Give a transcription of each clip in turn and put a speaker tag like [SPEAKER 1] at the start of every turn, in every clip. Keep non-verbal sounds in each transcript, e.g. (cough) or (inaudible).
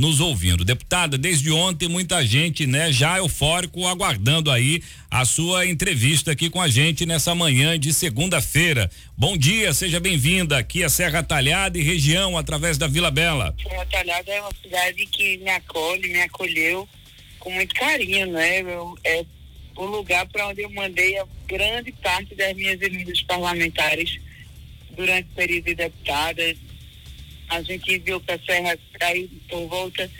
[SPEAKER 1] nos ouvindo. Deputada, desde ontem muita gente, né, já eufórico aguardando aí a sua entrevista aqui com a gente nessa manhã de segunda-feira. Bom dia, seja bem-vinda aqui a Serra Talhada e região através da Vila Bela.
[SPEAKER 2] Serra Talhada é uma cidade que me acolhe, me acolheu com muito carinho, né? Eu, é o lugar para onde eu mandei a grande parte das minhas emendas parlamentares durante o período de deputada. A gente viu que a Serra caiu por volta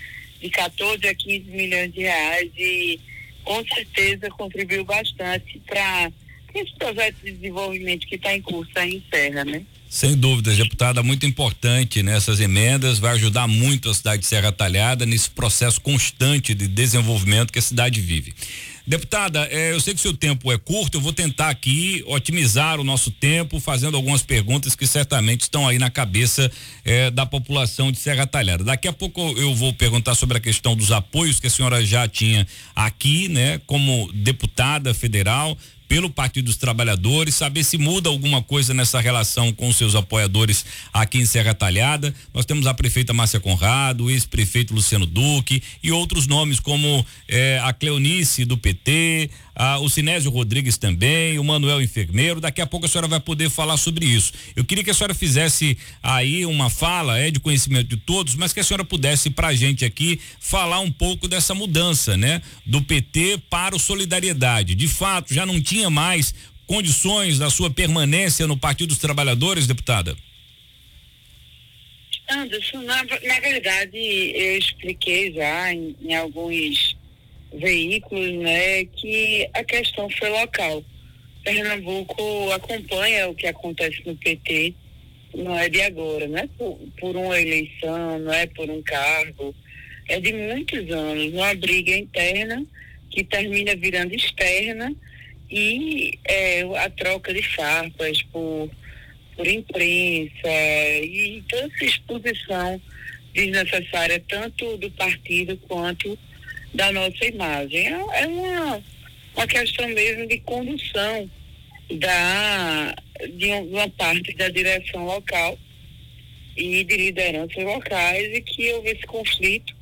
[SPEAKER 2] de 14 a 15 milhões de reais e com certeza contribuiu bastante para esse projeto de desenvolvimento que está em curso aí em Serra, né?
[SPEAKER 1] Sem dúvidas, deputada, muito importante nessas emendas, vai ajudar muito a cidade de Serra Talhada nesse processo constante de desenvolvimento que a cidade vive. Deputada, eh, eu sei que seu tempo é curto, eu vou tentar aqui otimizar o nosso tempo, fazendo algumas perguntas que certamente estão aí na cabeça eh, da população de Serra Talhada. Daqui a pouco eu vou perguntar sobre a questão dos apoios que a senhora já tinha aqui, né, como deputada federal pelo Partido dos Trabalhadores, saber se muda alguma coisa nessa relação com seus apoiadores aqui em Serra Talhada. Nós temos a prefeita Márcia Conrado, o ex-prefeito Luciano Duque e outros nomes como eh, a Cleonice do PT, ah, o Sinésio Rodrigues também, o Manuel Enfermeiro. Daqui a pouco a senhora vai poder falar sobre isso. Eu queria que a senhora fizesse aí uma fala, é de conhecimento de todos, mas que a senhora pudesse para a gente aqui falar um pouco dessa mudança, né? Do PT para o Solidariedade. De fato, já não tinha mais condições da sua permanência no Partido dos Trabalhadores, deputada?
[SPEAKER 2] Anderson, na, na verdade, eu expliquei já em, em alguns veículos, né, que a questão foi local. Pernambuco acompanha o que acontece no PT, não é de agora, não é por, por uma eleição, não é por um cargo, é de muitos anos, uma briga interna que termina virando externa e é, a troca de farpas por, por imprensa e essa exposição desnecessária tanto do partido quanto da nossa imagem. É, é uma, uma questão mesmo de condução da, de uma parte da direção local e de lideranças locais e que houve esse conflito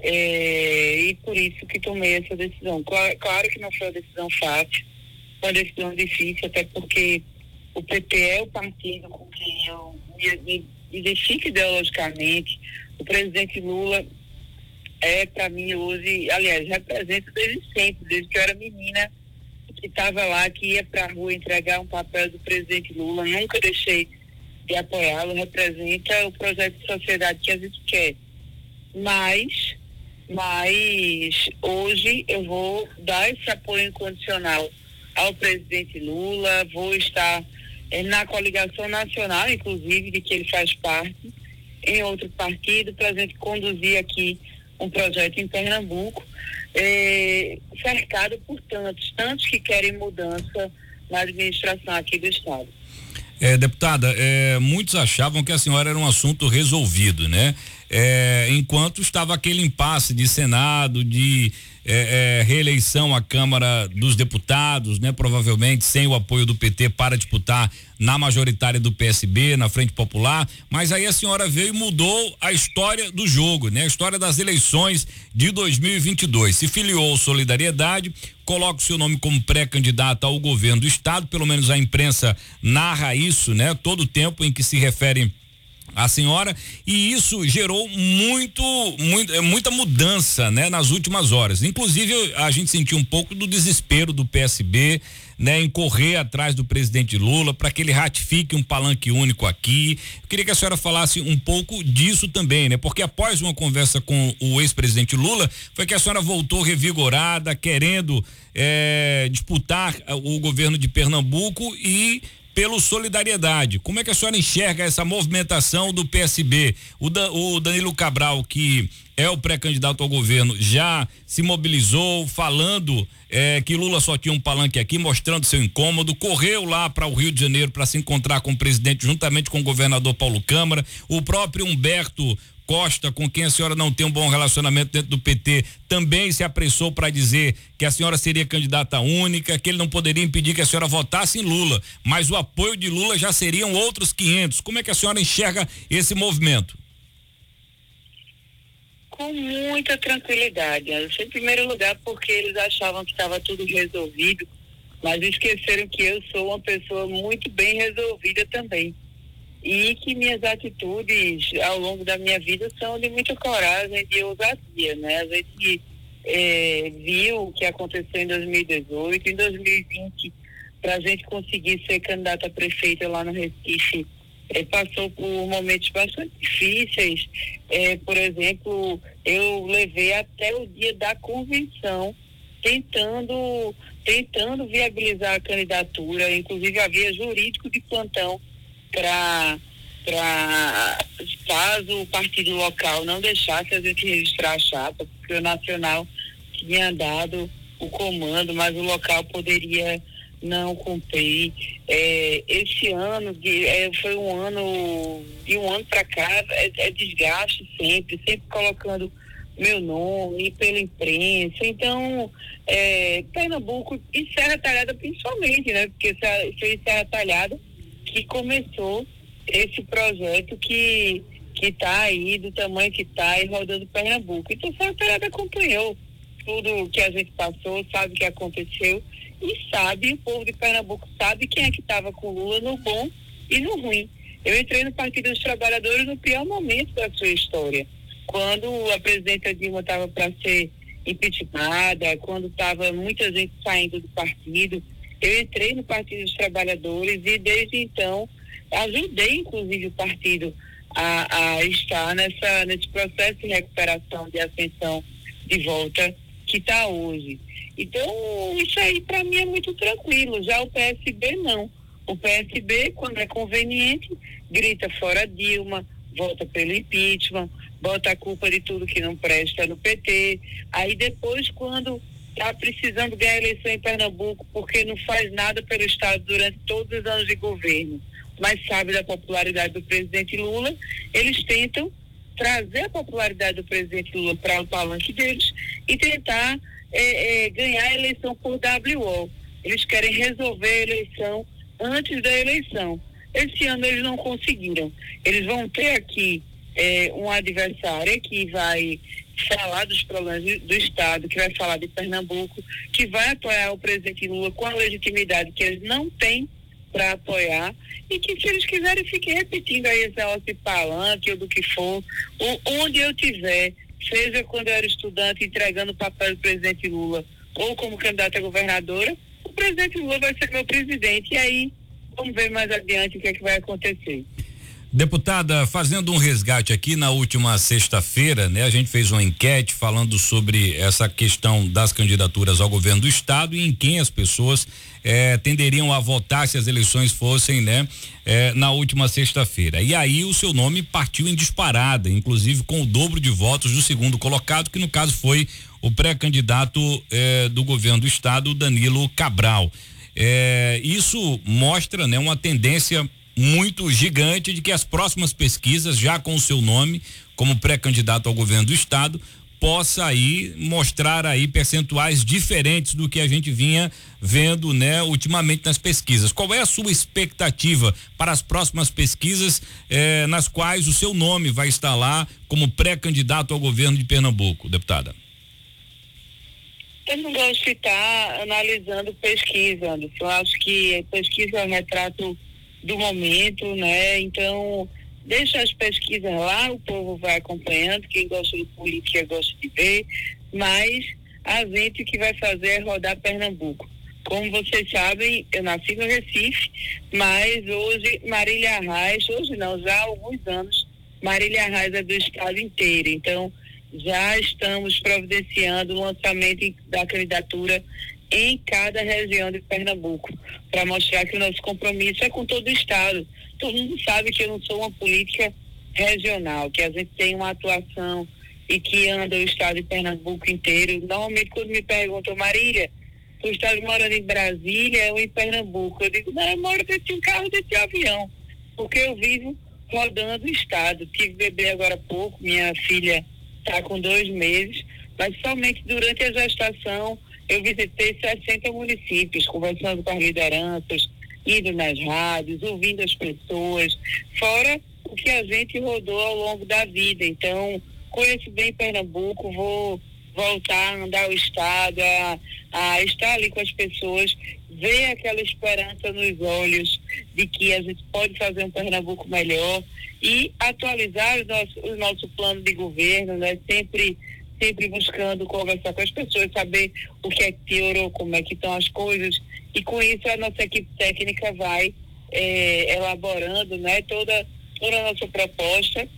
[SPEAKER 2] é, e por isso que tomei essa decisão. Claro, claro, que não foi uma decisão fácil, uma decisão difícil, até porque o PT é o partido com quem eu me, me identifico ideologicamente. O presidente Lula é para mim hoje, aliás, representa desde sempre, desde que eu era menina, que estava lá, que ia para a rua entregar um papel do presidente Lula, nunca deixei de apoiá-lo, representa o projeto de sociedade que a gente quer. Mas, mas hoje eu vou dar esse apoio incondicional ao presidente Lula, vou estar eh, na coligação nacional, inclusive, de que ele faz parte, em outro partido, para a gente conduzir aqui um projeto em Pernambuco, é, cercado por tantos, tantos que querem mudança na administração aqui do Estado.
[SPEAKER 1] É, deputada, é, muitos achavam que a senhora era um assunto resolvido, né? É, enquanto estava aquele impasse de Senado, de é, é, reeleição à Câmara dos Deputados, né? Provavelmente sem o apoio do PT para disputar na majoritária do PSB, na Frente Popular, mas aí a senhora veio e mudou a história do jogo, né? A história das eleições de 2022. Se filiou Solidariedade, coloca o seu nome como pré-candidata ao governo do estado, pelo menos a imprensa narra isso, né? Todo o tempo em que se refere a senhora e isso gerou muito, muito é, muita mudança, né, nas últimas horas. Inclusive a gente sentiu um pouco do desespero do PSB, né, em correr atrás do presidente Lula para que ele ratifique um palanque único aqui. Eu queria que a senhora falasse um pouco disso também, né? Porque após uma conversa com o ex-presidente Lula, foi que a senhora voltou revigorada, querendo eh, disputar o governo de Pernambuco e pelo Solidariedade. Como é que a senhora enxerga essa movimentação do PSB? O, da, o Danilo Cabral, que é o pré-candidato ao governo, já se mobilizou falando é, que Lula só tinha um palanque aqui, mostrando seu incômodo, correu lá para o Rio de Janeiro para se encontrar com o presidente, juntamente com o governador Paulo Câmara. O próprio Humberto Costa, com quem a senhora não tem um bom relacionamento dentro do PT, também se apressou para dizer que a senhora seria candidata única, que ele não poderia impedir que a senhora votasse em Lula, mas o apoio de Lula já seriam outros 500. Como é que a senhora enxerga esse movimento?
[SPEAKER 2] Com muita tranquilidade. Em primeiro lugar, porque eles achavam que estava tudo resolvido, mas esqueceram que eu sou uma pessoa muito bem resolvida também. E que minhas atitudes ao longo da minha vida são de muita coragem, de ousadia, né? A gente é, viu o que aconteceu em 2018, em 2020, para a gente conseguir ser candidata a prefeita lá no Recife, é, passou por momentos bastante difíceis. É, por exemplo, eu levei até o dia da convenção tentando tentando viabilizar a candidatura, inclusive havia jurídico de plantão para caso o partido local não deixasse a gente registrar a chapa, porque o nacional tinha dado o comando, mas o local poderia não cumprir. É, esse ano de, é, foi um ano, de um ano para cá, é, é, desgaste sempre, sempre colocando meu nome pela imprensa. Então, é, Pernambuco e Serra Talhada principalmente, né? Porque foi Serra Talhada que começou esse projeto que que está aí do tamanho que está e rodando Pernambuco. Então, Serra Talhada acompanhou tudo que a gente passou, sabe o que aconteceu e sabe, o povo de Pernambuco sabe quem é que estava com Lula no bom e no ruim. Eu entrei no Partido dos Trabalhadores no pior momento da sua história, quando a presidenta Dilma estava para ser impeachmentada, quando estava muita gente saindo do partido. Eu entrei no Partido dos Trabalhadores e desde então ajudei, inclusive, o partido a, a estar nessa, nesse processo de recuperação, de ascensão de volta que está hoje. Então, isso aí para mim é muito tranquilo. Já o PSB não. O PSB, quando é conveniente, grita fora Dilma, vota pelo impeachment, bota a culpa de tudo que não presta no PT. Aí depois, quando está precisando ganhar eleição em Pernambuco, porque não faz nada pelo Estado durante todos os anos de governo, mas sabe da popularidade do presidente Lula, eles tentam trazer a popularidade do presidente Lula para o palanque deles e tentar é, é, ganhar a eleição por WO. Eles querem resolver a eleição antes da eleição. Esse ano eles não conseguiram. Eles vão ter aqui é, um adversário que vai falar dos problemas do Estado, que vai falar de Pernambuco, que vai apoiar o presidente Lula com a legitimidade que eles não têm para apoiar e que se eles quiserem fiquem repetindo aí esse negócio de palanque ou do que for, ou onde eu tiver seja quando eu era estudante entregando o papel do presidente Lula ou como candidata a governadora, o presidente Lula vai ser meu presidente. E aí, vamos ver mais adiante o que é que vai acontecer.
[SPEAKER 1] Deputada, fazendo um resgate aqui na última sexta-feira, né? A gente fez uma enquete falando sobre essa questão das candidaturas ao governo do estado e em quem as pessoas eh, tenderiam a votar se as eleições fossem, né? Eh, na última sexta-feira. E aí o seu nome partiu em disparada, inclusive com o dobro de votos do segundo colocado, que no caso foi o pré-candidato eh, do governo do estado, Danilo Cabral. isso mostra, né? Uma tendência muito gigante de que as próximas pesquisas, já com o seu nome como pré-candidato ao governo do estado, possa aí mostrar aí percentuais diferentes do que a gente vinha vendo, né, ultimamente nas pesquisas. Qual é a sua expectativa para as próximas pesquisas eh, nas quais o seu nome vai estar lá como pré-candidato ao governo de Pernambuco, deputada?
[SPEAKER 2] Eu não gosto de estar analisando pesquisa, Anderson. Eu acho que pesquisa é um retrato do momento, né? Então, deixa as pesquisas lá, o povo vai acompanhando, quem gosta de política gosta de ver, mas a gente que vai fazer é rodar Pernambuco. Como vocês sabem, eu nasci no Recife, mas hoje Marília Arraes, hoje não, já há alguns anos, Marília Arraes é do estado inteiro. Então, já estamos providenciando o lançamento da candidatura em cada região de Pernambuco, para mostrar que o nosso compromisso é com todo o Estado. Todo mundo sabe que eu não sou uma política regional, que a gente tem uma atuação e que anda o Estado de Pernambuco inteiro. Normalmente, quando me perguntam, Marília, tu estás morando em Brasília ou em Pernambuco? Eu digo, não, eu moro dentro de um carro, dentro de um avião, porque eu vivo rodando o Estado. Tive bebê agora há pouco, minha filha está com dois meses, mas somente durante a gestação eu visitei 60 municípios, conversando com as lideranças, indo nas rádios, ouvindo as pessoas, fora o que a gente rodou ao longo da vida. Então, conheço bem Pernambuco, vou voltar a andar o estado, a, a estar ali com as pessoas, ver aquela esperança nos olhos de que a gente pode fazer um Pernambuco melhor e atualizar o nosso, o nosso plano de governo, né? Sempre sempre buscando conversar com as pessoas, saber o que é piorou, como é que estão as coisas, e com isso a nossa equipe técnica vai é, elaborando né, toda, toda a nossa proposta,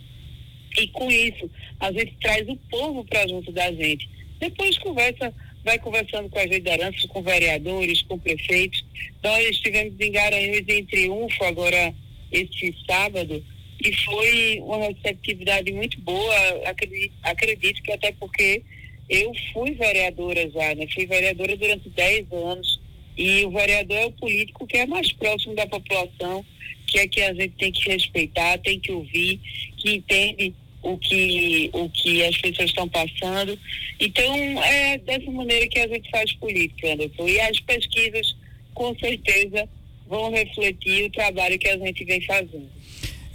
[SPEAKER 2] e com isso a gente traz o povo para junto da gente. Depois conversa, vai conversando com as lideranças, com vereadores, com prefeitos. Nós estivemos em Garanhuns em triunfo agora este sábado, e foi uma receptividade muito boa, acredito, acredito que até porque eu fui vereadora já, né? Fui vereadora durante 10 anos e o vereador é o político que é mais próximo da população, que é que a gente tem que respeitar, tem que ouvir, que entende o que, o que as pessoas estão passando. Então, é dessa maneira que a gente faz política, Anderson. E as pesquisas, com certeza, vão refletir o trabalho que a gente vem fazendo.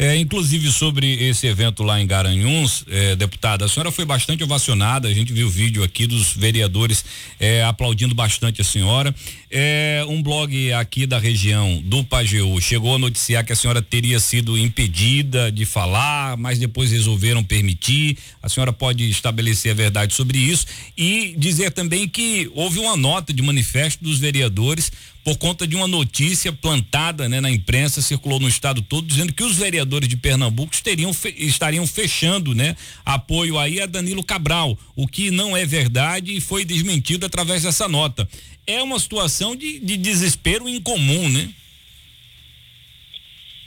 [SPEAKER 1] É, inclusive sobre esse evento lá em Garanhuns, é, deputada, a senhora foi bastante ovacionada, a gente viu o vídeo aqui dos vereadores é, aplaudindo bastante a senhora. É, um blog aqui da região do Pajeú chegou a noticiar que a senhora teria sido impedida de falar, mas depois resolveram permitir. A senhora pode estabelecer a verdade sobre isso e dizer também que houve uma nota de manifesto dos vereadores por conta de uma notícia plantada né, na imprensa, circulou no estado todo, dizendo que os vereadores de Pernambuco estariam, estariam fechando né, apoio aí a Danilo Cabral, o que não é verdade e foi desmentido através dessa nota. É uma situação de, de desespero incomum, né?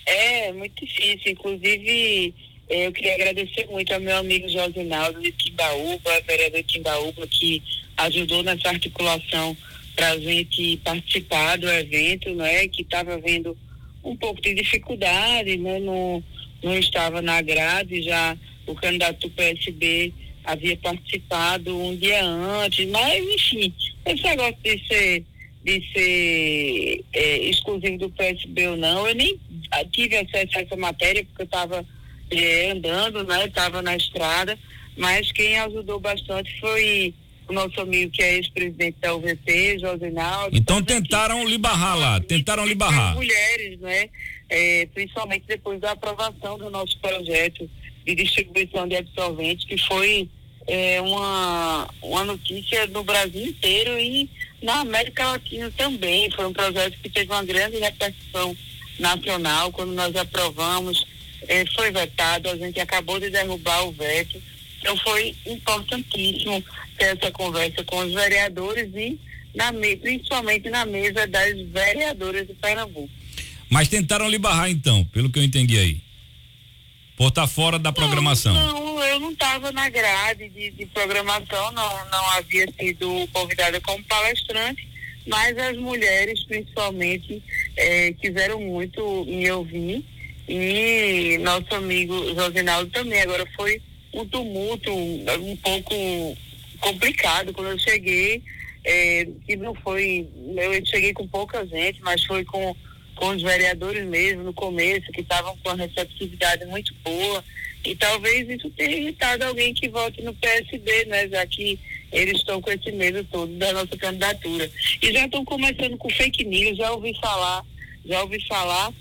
[SPEAKER 2] É, muito difícil. Inclusive, eh, eu queria agradecer muito ao meu amigo Josinaldo de Timbaúba, vereador Timbaúba, que ajudou nessa articulação para a gente participar do evento, né? Que estava vendo um pouco de dificuldade, né? Não, não estava na grade, já o candidato do PSB havia participado um dia antes, mas enfim, esse negócio de ser, de ser é, exclusivo do PSB ou não, eu nem tive acesso a essa matéria porque eu estava é, andando, né? Estava na estrada, mas quem ajudou bastante foi o nosso amigo que é ex-presidente da UVP, Josinaldo.
[SPEAKER 1] Então tentaram aqui, lhe barrar lá, tentaram lhe barrar.
[SPEAKER 2] Mulheres, né? É, principalmente depois da aprovação do nosso projeto de distribuição de absorventes, que foi é, uma, uma notícia no Brasil inteiro e na América Latina também. Foi um projeto que teve uma grande repercussão nacional quando nós aprovamos. É, foi vetado, a gente acabou de derrubar o veto. Então foi importantíssimo ter essa conversa com os vereadores e na, principalmente na mesa das vereadoras de Pernambuco.
[SPEAKER 1] Mas tentaram lhe barrar então, pelo que eu entendi aí. Por estar tá fora da programação.
[SPEAKER 2] Não, eu não estava na grade de, de, programação, não, não havia sido convidada como palestrante, mas as mulheres principalmente é, quiseram muito me ouvir e nosso amigo Josinaldo também. Agora foi um tumulto um pouco complicado quando eu cheguei, é, não foi, eu cheguei com pouca gente, mas foi com, com os vereadores mesmo no começo, que estavam com a receptividade muito boa, e talvez isso tenha irritado alguém que vote no PSB, né, já que eles estão com esse medo todo da nossa candidatura. E já estão começando com fake news, já ouvi falar, já ouvi falar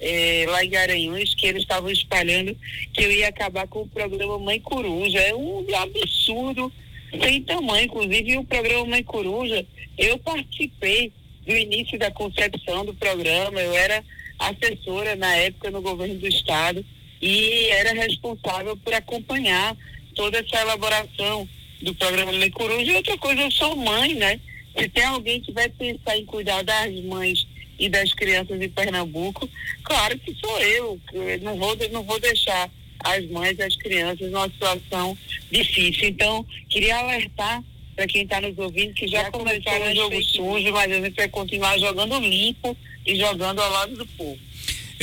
[SPEAKER 2] é, lá em Garanhuns que eles estavam espalhando que eu ia acabar com o programa Mãe Coruja. É um absurdo sem tamanho. Inclusive, o programa Mãe Coruja, eu participei do início da concepção do programa, eu era assessora na época no governo do estado e era responsável por acompanhar toda essa elaboração do programa Mãe Coruja. E outra coisa, eu sou mãe, né? Se tem alguém que vai pensar em cuidar das mães e das crianças de Pernambuco, claro que sou eu. eu não vou, não vou deixar as mães e as crianças numa situação difícil. Então, queria alertar para quem está nos ouvindo que já, já começaram o jogo sujo, mas a gente vai continuar jogando limpo e jogando ao lado do povo.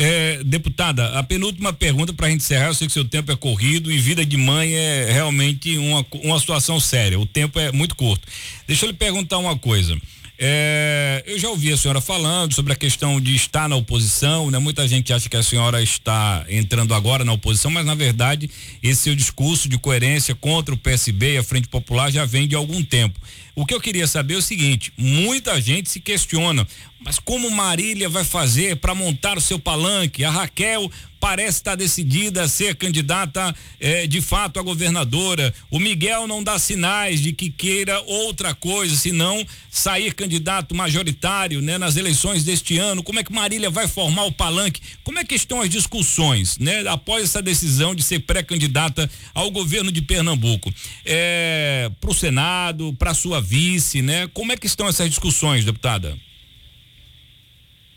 [SPEAKER 1] É, deputada, a penúltima pergunta para a gente encerrar, eu sei que seu tempo é corrido e vida de mãe é realmente uma, uma situação séria, o tempo é muito curto. Deixa eu lhe perguntar uma coisa. É, eu já ouvi a senhora falando sobre a questão de estar na oposição, né? Muita gente acha que a senhora está entrando agora na oposição, mas na verdade esse seu discurso de coerência contra o PSB e a Frente Popular já vem de algum tempo. O que eu queria saber é o seguinte: muita gente se questiona, mas como Marília vai fazer para montar o seu palanque? A Raquel parece estar decidida a ser candidata eh, de fato a governadora. O Miguel não dá sinais de que queira outra coisa, senão sair candidato majoritário, né, nas eleições deste ano. Como é que Marília vai formar o palanque? Como é que estão as discussões, né, após essa decisão de ser pré-candidata ao governo de Pernambuco? É, para o Senado, para sua vice, né? Como é que estão essas discussões, deputada?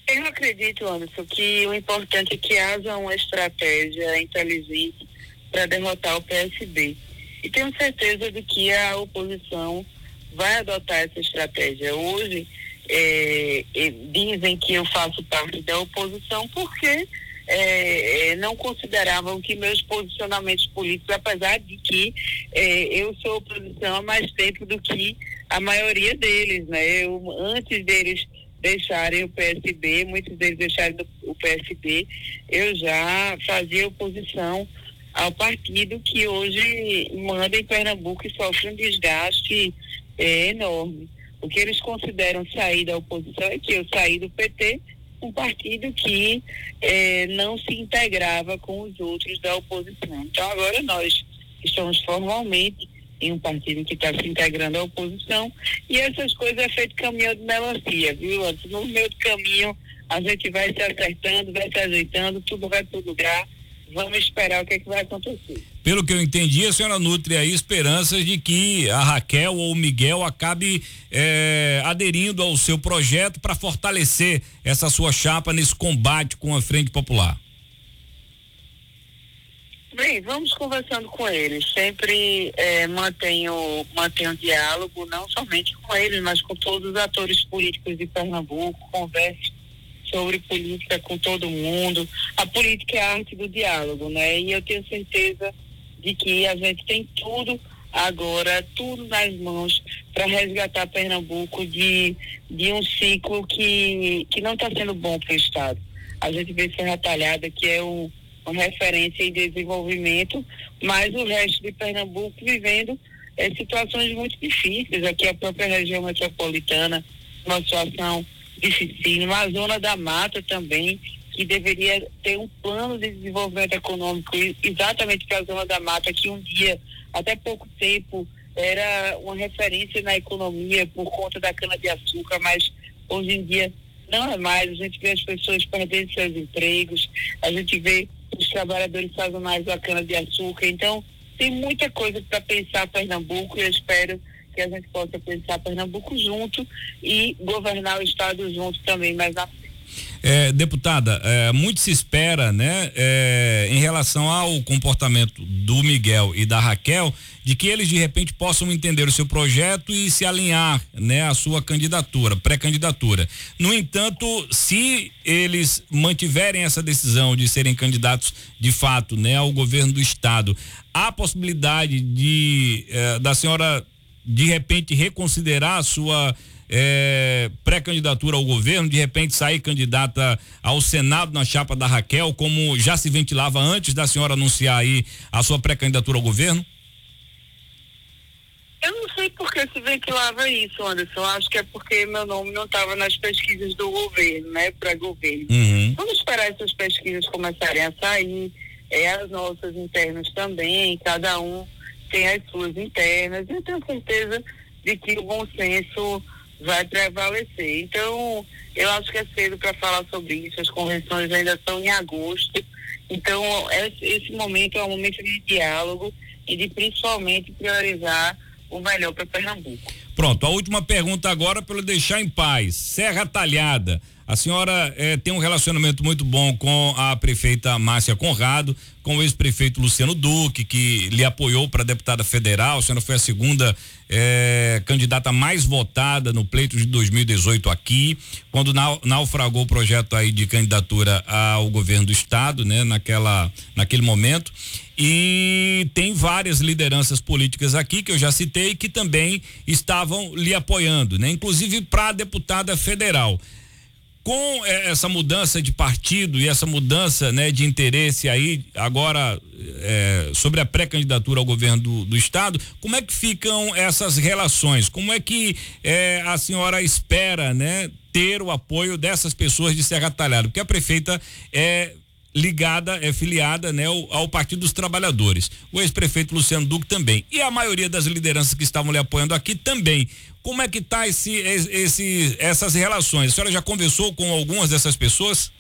[SPEAKER 2] Eu acredito, Anderson, que o importante é que haja uma estratégia inteligente para derrotar o PSB. E tenho certeza de que a oposição vai adotar essa estratégia. Hoje, é, é, dizem que eu faço parte da oposição porque é, é não consideravam que meus posicionamentos políticos, apesar de que é, eu sou oposição há mais tempo do que a maioria deles, né? Eu, antes deles deixarem o PSB, muitos deles deixarem o PSB, eu já fazia oposição ao partido que hoje manda em Pernambuco e sofre um desgaste é, enorme. O que eles consideram sair da oposição é que eu saí do PT, um partido que é, não se integrava com os outros da oposição. Então agora nós estamos formalmente em um partido que está se integrando à oposição, e essas coisas é feito caminhão de melancia, viu? No meio do caminho a gente vai se acertando, vai se ajeitando, tudo vai para o lugar. Vamos esperar o que, é que vai acontecer.
[SPEAKER 1] Pelo que eu entendi, a senhora nutre aí esperanças de que a Raquel ou o Miguel acabe eh, aderindo ao seu projeto para fortalecer essa sua chapa nesse combate com a Frente Popular.
[SPEAKER 2] Bem, vamos conversando com eles. Sempre é, mantenho, mantenho diálogo, não somente com eles, mas com todos os atores políticos de Pernambuco. Converso sobre política com todo mundo. A política é a arte do diálogo, né? E eu tenho certeza de que a gente tem tudo agora, tudo nas mãos para resgatar Pernambuco de, de um ciclo que, que não está sendo bom para o Estado. A gente vê Serra Talhada, que é uma referência em desenvolvimento, mas o resto de Pernambuco vivendo é, situações muito difíceis. Aqui a própria região metropolitana, uma situação difícil, uma zona da mata também, que deveria ter um plano de desenvolvimento econômico exatamente para a zona da mata, que um dia, até pouco tempo, era uma referência na economia por conta da cana-de-açúcar, mas hoje em dia não é mais. A gente vê as pessoas perdendo seus empregos, a gente vê os trabalhadores fazem mais a cana-de-açúcar. Então, tem muita coisa para pensar Pernambuco e eu espero que a gente possa pensar Pernambuco junto e governar o Estado junto também mais na.
[SPEAKER 1] É, deputada, é, muito se espera, né, é, em relação ao comportamento do Miguel e da Raquel, de que eles de repente possam entender o seu projeto e se alinhar, né, à sua candidatura, pré-candidatura. No entanto, se eles mantiverem essa decisão de serem candidatos de fato, né, ao governo do estado, há possibilidade de eh, da senhora de repente reconsiderar a sua é, pré-candidatura ao governo, de repente sair candidata ao Senado na chapa da Raquel, como já se ventilava antes da senhora anunciar aí a sua pré-candidatura ao governo?
[SPEAKER 2] Eu não sei por que se ventilava isso, Anderson. Acho que é porque meu nome não estava nas pesquisas do governo, né? Para governo. Uhum. Vamos esperar essas pesquisas começarem a sair, é, as nossas internas também, cada um tem as suas internas. Eu tenho certeza de que o bom senso vai prevalecer. Então, eu acho que é cedo para falar sobre isso, as convenções ainda estão em agosto. Então, esse momento é um momento de diálogo e de principalmente priorizar o melhor para Pernambuco.
[SPEAKER 1] Pronto, a última pergunta agora para deixar em paz. Serra Talhada. A senhora eh, tem um relacionamento muito bom com a prefeita Márcia Conrado, com o ex-prefeito Luciano Duque, que lhe apoiou para deputada federal. A senhora foi a segunda eh, candidata mais votada no pleito de 2018 aqui, quando naufragou o projeto aí de candidatura ao governo do estado, né, naquela, naquele momento. E tem várias lideranças políticas aqui que eu já citei que também estavam lhe apoiando, né? Inclusive para a deputada federal com eh, essa mudança de partido e essa mudança né, de interesse aí agora é, sobre a pré-candidatura ao governo do, do, estado, como é que ficam essas relações? Como é que é, a senhora espera né, ter o apoio dessas pessoas de Serra Talhada? Porque a prefeita é ligada, é filiada né, ao, ao Partido dos Trabalhadores. O ex-prefeito Luciano Duque também. E a maioria das lideranças que estavam lhe apoiando aqui também. Como é que tá esse, esse, essas relações? A senhora já conversou com algumas dessas pessoas?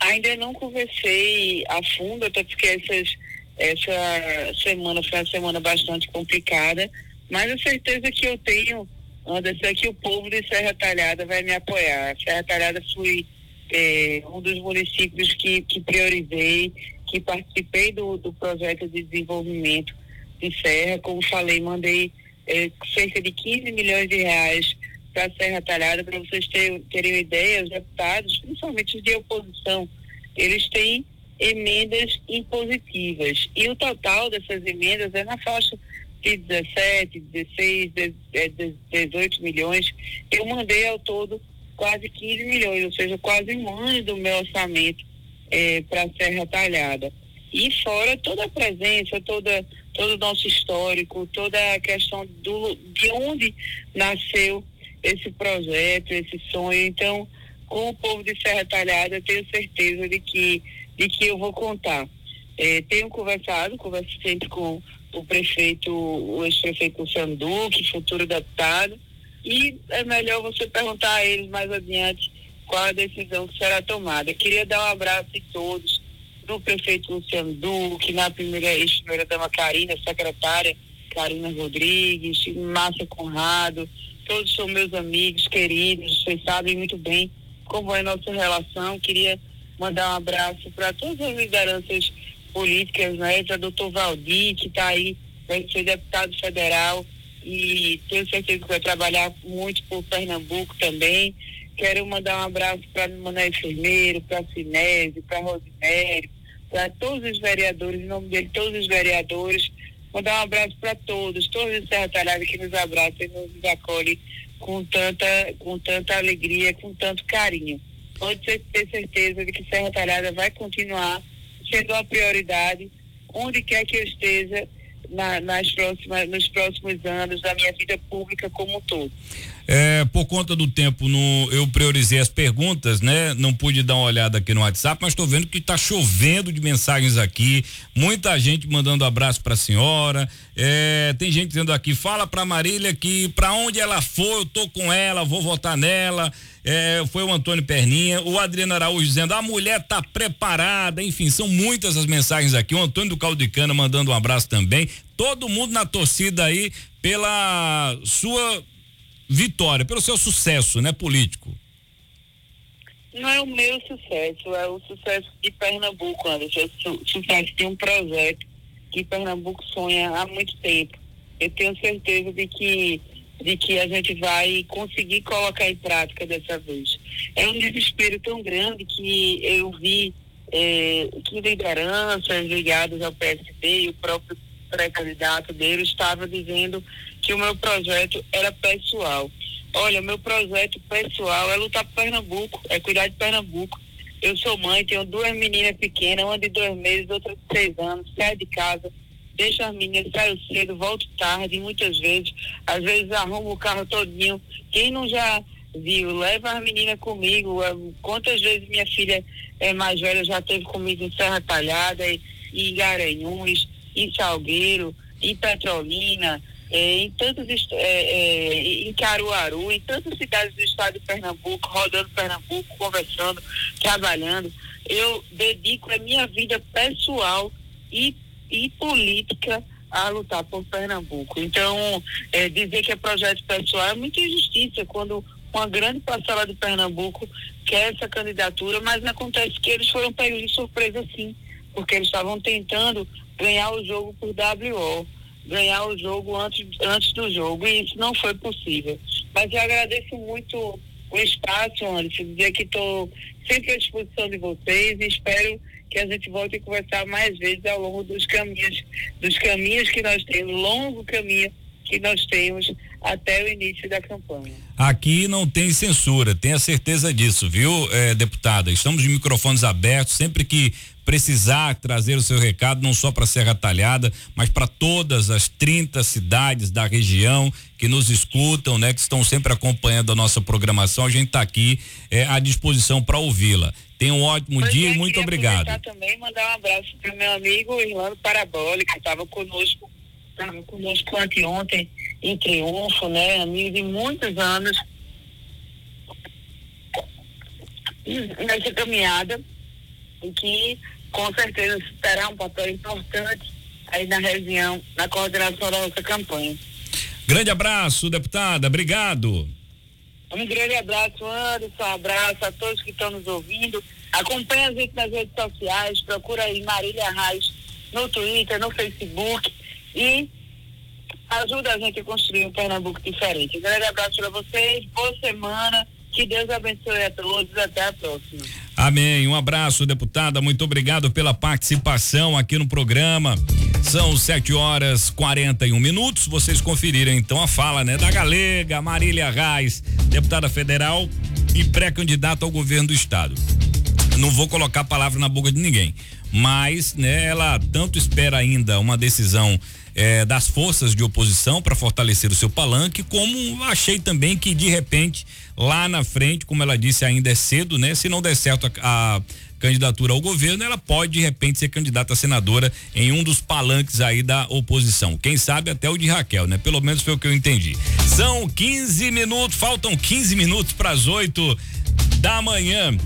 [SPEAKER 2] Ainda não conversei a fundo, até porque essas, essa semana foi uma semana bastante complicada, mas a certeza que eu tenho, Anderson, é que o povo de Serra Talhada vai me apoiar. Serra Talhada foi é, um dos municípios que, que priorizei, que participei do, do projeto de desenvolvimento de Serra. Como falei, mandei é, cerca de 15 milhões de reais para Serra Talhada, para vocês terem, terem ideia, os deputados, principalmente os de oposição, eles têm emendas impositivas. E o total dessas emendas é na faixa de 17, 16, 18 milhões. Eu mandei ao todo quase 15 milhões, ou seja, quase um ano do meu orçamento é, para a Serra Talhada. E fora toda a presença, toda, todo o nosso histórico, toda a questão do, de onde nasceu esse projeto, esse sonho. Então, com o povo de Serra Talhada, eu tenho certeza de que, de que eu vou contar. É, tenho conversado, converso sempre com o prefeito, o ex-prefeito Luciano Duque, futuro deputado, e é melhor você perguntar a eles mais adiante qual a decisão que será tomada. queria dar um abraço a todos, do prefeito Luciano Duque, na primeira ex-primeira dama Karina, secretária Karina Rodrigues, Márcia Conrado, todos são meus amigos queridos, vocês sabem muito bem como é a nossa relação. Queria mandar um abraço para todas as lideranças políticas, né? Para doutor Valdir, que está aí, vai ser deputado federal e tenho certeza que vai trabalhar muito por Pernambuco também. Quero mandar um abraço para Manuel Enfermeiro, para Sinésio, para Rosimério, para todos os vereadores, em nome dele, todos os vereadores. Mandar um abraço para todos, todos os Serra Talhada que nos abraçam e nos acolhem com tanta, com tanta alegria, com tanto carinho. Pode ter certeza de que Serra Talhada vai continuar sendo a prioridade onde quer que eu esteja na, nas próximas, nos próximos anos da minha vida pública como um todo.
[SPEAKER 1] É, por conta do tempo, no, eu priorizei as perguntas, né? Não pude dar uma olhada aqui no WhatsApp, mas estou vendo que está chovendo de mensagens aqui. Muita gente mandando abraço para a senhora. É, tem gente dizendo aqui, fala para Marília que para onde ela for, eu tô com ela, vou votar nela. É, foi o Antônio Perninha, o Adriano Araújo dizendo a mulher tá preparada, enfim, são muitas as mensagens aqui. O Antônio do Caldicana mandando um abraço também. Todo mundo na torcida aí pela sua vitória, pelo seu sucesso, né, político?
[SPEAKER 2] Não é o meu sucesso, é o sucesso de Pernambuco, Anderson. É o sucesso de um projeto que Pernambuco sonha há muito tempo. Eu tenho certeza de que de que a gente vai conseguir colocar em prática dessa vez. É um desespero tão grande que eu vi é, que lideranças ligadas ao PSD e o próprio pré-candidato dele estava dizendo que o meu projeto era pessoal. Olha, meu projeto pessoal é lutar por Pernambuco, é cuidar de Pernambuco. Eu sou mãe, tenho duas meninas pequenas, uma de dois meses, outra de seis anos, saio de casa, deixo as meninas, saio cedo, volto tarde, muitas vezes, às vezes arrumo o carro todinho. Quem não já viu, leva as meninas comigo. Quantas vezes minha filha é mais velha já teve comigo em Serra Talhada, e, em Garanhuns, em Salgueiro, em Petrolina, em tantos é, é, em Caruaru, em tantas cidades do estado de Pernambuco, rodando Pernambuco, conversando, trabalhando. Eu dedico a minha vida pessoal e, e política a lutar por Pernambuco. Então, é, dizer que é projeto pessoal é muita injustiça quando uma grande parcela de Pernambuco quer essa candidatura, mas acontece que eles foram pegos de surpresa sim, porque eles estavam tentando ganhar o jogo por WO ganhar o jogo antes, antes do jogo, e isso não foi possível. Mas eu agradeço muito o espaço, Anderson, dizer que estou sempre à disposição de vocês e espero que a gente volte a conversar mais vezes ao longo dos caminhos, dos caminhos que nós temos, longo caminho que nós temos até o início da campanha.
[SPEAKER 1] Aqui não tem censura, tenha certeza disso, viu, eh, deputada? Estamos de microfones abertos, sempre que precisar trazer o seu recado, não só para Serra Talhada, mas para todas as 30 cidades da região que nos escutam, né, que estão sempre acompanhando a nossa programação, a gente está aqui eh, à disposição para ouvi-la. Tenha um ótimo pois dia é, e muito obrigado.
[SPEAKER 2] também mandar um abraço para meu amigo Irlando Parabólica, que estava conosco, estava conosco anteontem em Triunfo, né? Amigo de muitos anos nessa caminhada e que com certeza terá um papel importante aí na região, na coordenação da nossa campanha.
[SPEAKER 1] Grande abraço, deputada. Obrigado.
[SPEAKER 2] Um grande abraço, Anderson. Um abraço a todos que estão nos ouvindo. Acompanhe a gente nas redes sociais. Procura aí Marília Reis no Twitter, no Facebook. E ajuda a gente a construir um Pernambuco diferente. Um grande abraço para vocês. Boa semana. Que Deus abençoe a todos. Até a próxima.
[SPEAKER 1] Amém. Um abraço, deputada. Muito obrigado pela participação aqui no programa. São 7 horas 41 minutos. Vocês conferiram então a fala, né, da galega Marília Reis, deputada federal e pré-candidata ao governo do estado. Não vou colocar a palavra na boca de ninguém, mas, né, ela tanto espera ainda uma decisão eh, das forças de oposição para fortalecer o seu palanque, como achei também que de repente lá na frente, como ela disse, ainda é cedo, né? Se não der certo a, a candidatura ao governo, ela pode de repente ser candidata a senadora em um dos palanques aí da oposição. Quem sabe até o de Raquel, né? Pelo menos foi o que eu entendi. São 15 minutos, faltam 15 minutos para as 8 da manhã.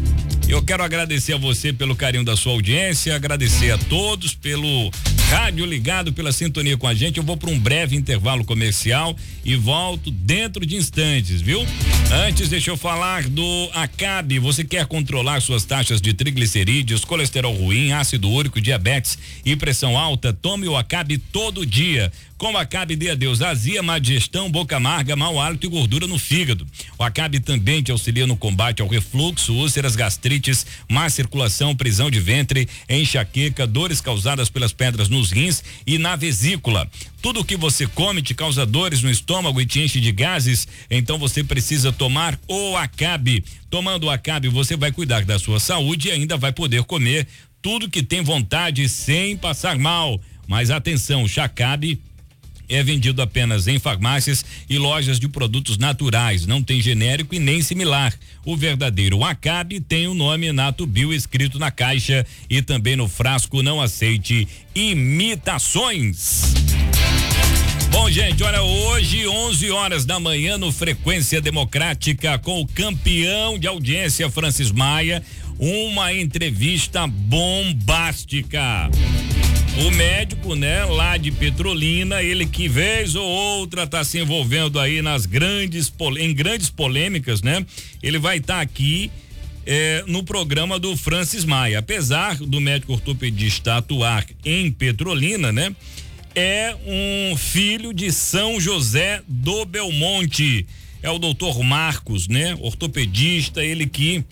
[SPEAKER 1] Eu quero agradecer a você pelo carinho da sua audiência, agradecer a todos pelo rádio ligado, pela sintonia com a gente. Eu vou para um breve intervalo comercial e volto dentro de instantes, viu? Antes, deixa eu falar do Acabe. Você quer controlar suas taxas de triglicerídeos, colesterol ruim, ácido úrico, diabetes e pressão alta? Tome o Acabe todo dia. Com Acabe dê adeus azia, má digestão, boca amarga, mau hálito e gordura no fígado. O Acabe também te auxilia no combate ao refluxo, úlceras, gastrites, má circulação, prisão de ventre, enxaqueca, dores causadas pelas pedras nos rins e na vesícula. Tudo que você come te causa dores no estômago e te enche de gases, então você precisa tomar o Acabe. Tomando o Acabe, você vai cuidar da sua saúde e ainda vai poder comer tudo que tem vontade sem passar mal. Mas atenção, o Chacabe é vendido apenas em farmácias e lojas de produtos naturais, não tem genérico e nem similar. O verdadeiro Acabe tem o nome Nato Bio escrito na caixa e também no frasco. Não aceite imitações. Bom, gente, olha, hoje, 11 horas da manhã, no Frequência Democrática, com o campeão de audiência, Francis Maia, uma entrevista bombástica. O médico, né, lá de Petrolina, ele que vez ou outra está se envolvendo aí nas grandes em grandes polêmicas, né? Ele vai estar tá aqui eh, no programa do Francis Maia. Apesar do médico ortopedista atuar em Petrolina, né? É um filho de São José do Belmonte. É o doutor Marcos, né? Ortopedista, ele que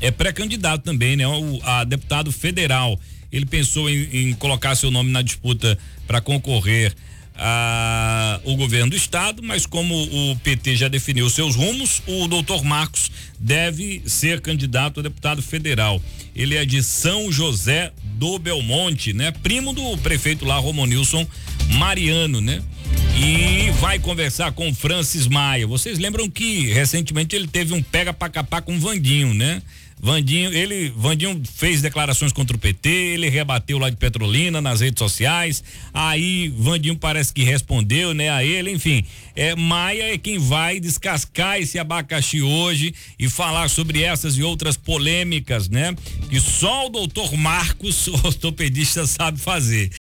[SPEAKER 1] é pré-candidato também, né? O, a deputado federal ele pensou em, em colocar seu nome na disputa para concorrer a, o governo do estado, mas como o PT já definiu seus rumos, o doutor Marcos deve ser candidato a deputado federal. Ele é de São José do Belmonte, né? Primo do prefeito lá, Romonilson Mariano, né? E vai conversar com Francis Maia. Vocês lembram que recentemente ele teve um pega pra capar com o Vandinho, né? Vandinho, ele, Vandinho fez declarações contra o PT, ele rebateu lá de Petrolina nas redes sociais. Aí Vandinho parece que respondeu, né, a ele, enfim. É Maia é quem vai descascar esse abacaxi hoje e falar sobre essas e outras polêmicas, né? Que só o doutor Marcos, (laughs) ortopedista, sabe fazer.